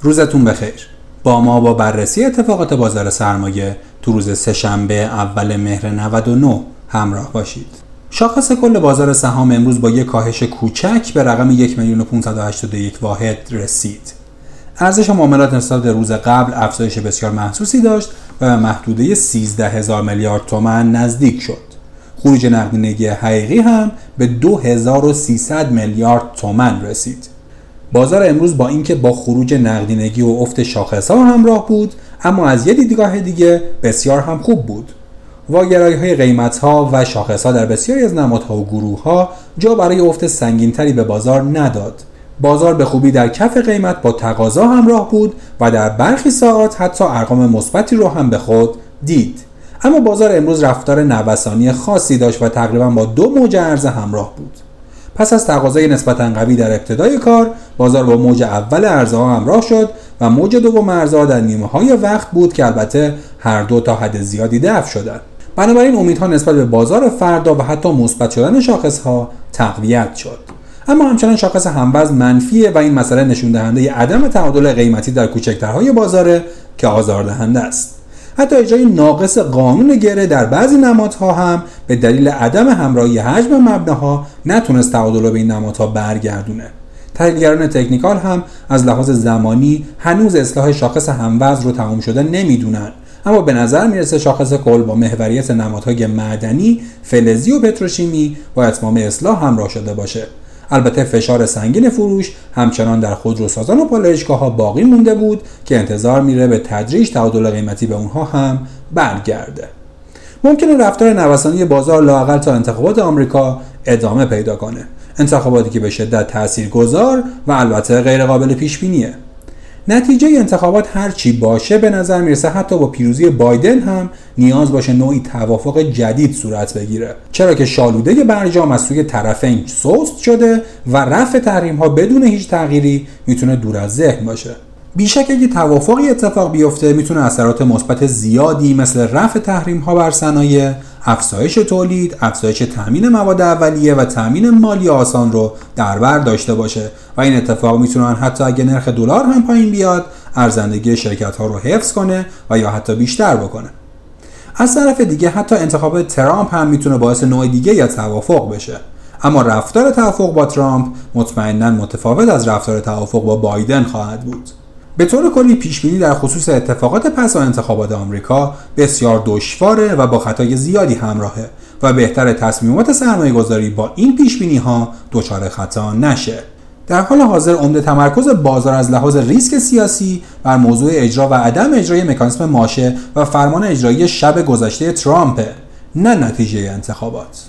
روزتون بخیر. با ما با بررسی اتفاقات بازار سرمایه تو روز سهشنبه اول مهر 99 همراه باشید. شاخص کل بازار سهام امروز با یک کاهش کوچک به رقم 1 میلیون واحد رسید. ارزش معاملات نسبت به روز قبل افزایش بسیار محسوسی داشت و به محدوده 13 هزار میلیارد تومن نزدیک شد. خروج نقدینگی حقیقی هم به 2300 میلیارد تومن رسید. بازار امروز با اینکه با خروج نقدینگی و افت شاخص ها همراه بود اما از یه دیدگاه دیگه بسیار هم خوب بود. واگرایی های قیمت ها و شاخص ها در بسیاری از نمادها و گروه ها جا برای افت سنگینتری به بازار نداد. بازار به خوبی در کف قیمت با تقاضا همراه بود و در برخی ساعات حتی ارقام مثبتی رو هم به خود دید. اما بازار امروز رفتار نوسانی خاصی داشت و تقریبا با دو موج عرضه همراه بود. پس از تقاضای نسبتا قوی در ابتدای کار بازار با موج اول عرضه ها همراه شد و موج دوم عرضه ها در نیمه های وقت بود که البته هر دو تا حد زیادی دفع شدند. بنابراین امیدها نسبت به بازار فردا و حتی مثبت شدن شاخص ها تقویت شد. اما همچنان شاخص هموزن منفیه و این مسئله نشون دهنده عدم تعادل قیمتی در کوچکترهای بازاره که آزاردهنده است. حتی اجرای ناقص قانون گره در بعضی نمادها هم به دلیل عدم همراهی حجم مبناها نتونست تعادل به این نمادها برگردونه. تحلیلگران تکنیکال هم از لحاظ زمانی هنوز اصلاح شاخص هموز رو تمام شده نمی‌دونن. اما به نظر می‌رسه شاخص کل با محوریت نمادهای معدنی، فلزی و پتروشیمی با اتمام اصلاح همراه شده باشه. البته فشار سنگین فروش همچنان در خودروسازان و پالایشگاه ها باقی مونده بود که انتظار میره به تدریج تعادل قیمتی به اونها هم برگرده. ممکنه رفتار نوسانی بازار لاقل تا انتخابات آمریکا ادامه پیدا کنه. انتخاباتی که به شدت تأثیر گذار و البته غیرقابل پیش بینیه نتیجه انتخابات هر چی باشه به نظر می‌رسه حتی با پیروزی بایدن هم نیاز باشه نوعی توافق جدید صورت بگیره. چرا که شالوده برجام از سوی طرفین سست شده و رفع تحریم ها بدون هیچ تغییری می‌تونه دور از ذهن باشه. بیشک اگه توافقی اتفاق بیفته می‌تونه اثرات مثبت زیادی مثل رفع تحریم ها بر صنایع افزایش تولید، افزایش تامین مواد اولیه و تامین مالی آسان رو در بر داشته باشه. و این اتفاق می‌تونن حتی اگه نرخ دلار هم پایین بیاد ارزندگی شرکت ها رو حفظ کنه و یا حتی بیشتر بکنه. از طرف دیگه حتی انتخاب ترامپ هم می‌تونه باعث نوع دیگه یا توافق بشه. اما رفتار توافق با ترامپ مطمئنا متفاوت از رفتار توافق با بایدن خواهد بود. به طور کلی پیش بینی در خصوص اتفاقات پس از انتخابات آمریکا بسیار دشواره و با خطای زیادی همراهه و بهتر تصمیمات سرمایه گذاری با این پیش ها دچار خطا نشه. در حال حاضر عمده تمرکز بازار از لحاظ ریسک سیاسی بر موضوع اجرا و عدم اجرای مکانیسم ماشه و فرمان اجرایی شب گذشته ترامپ نه نتیجه انتخابات.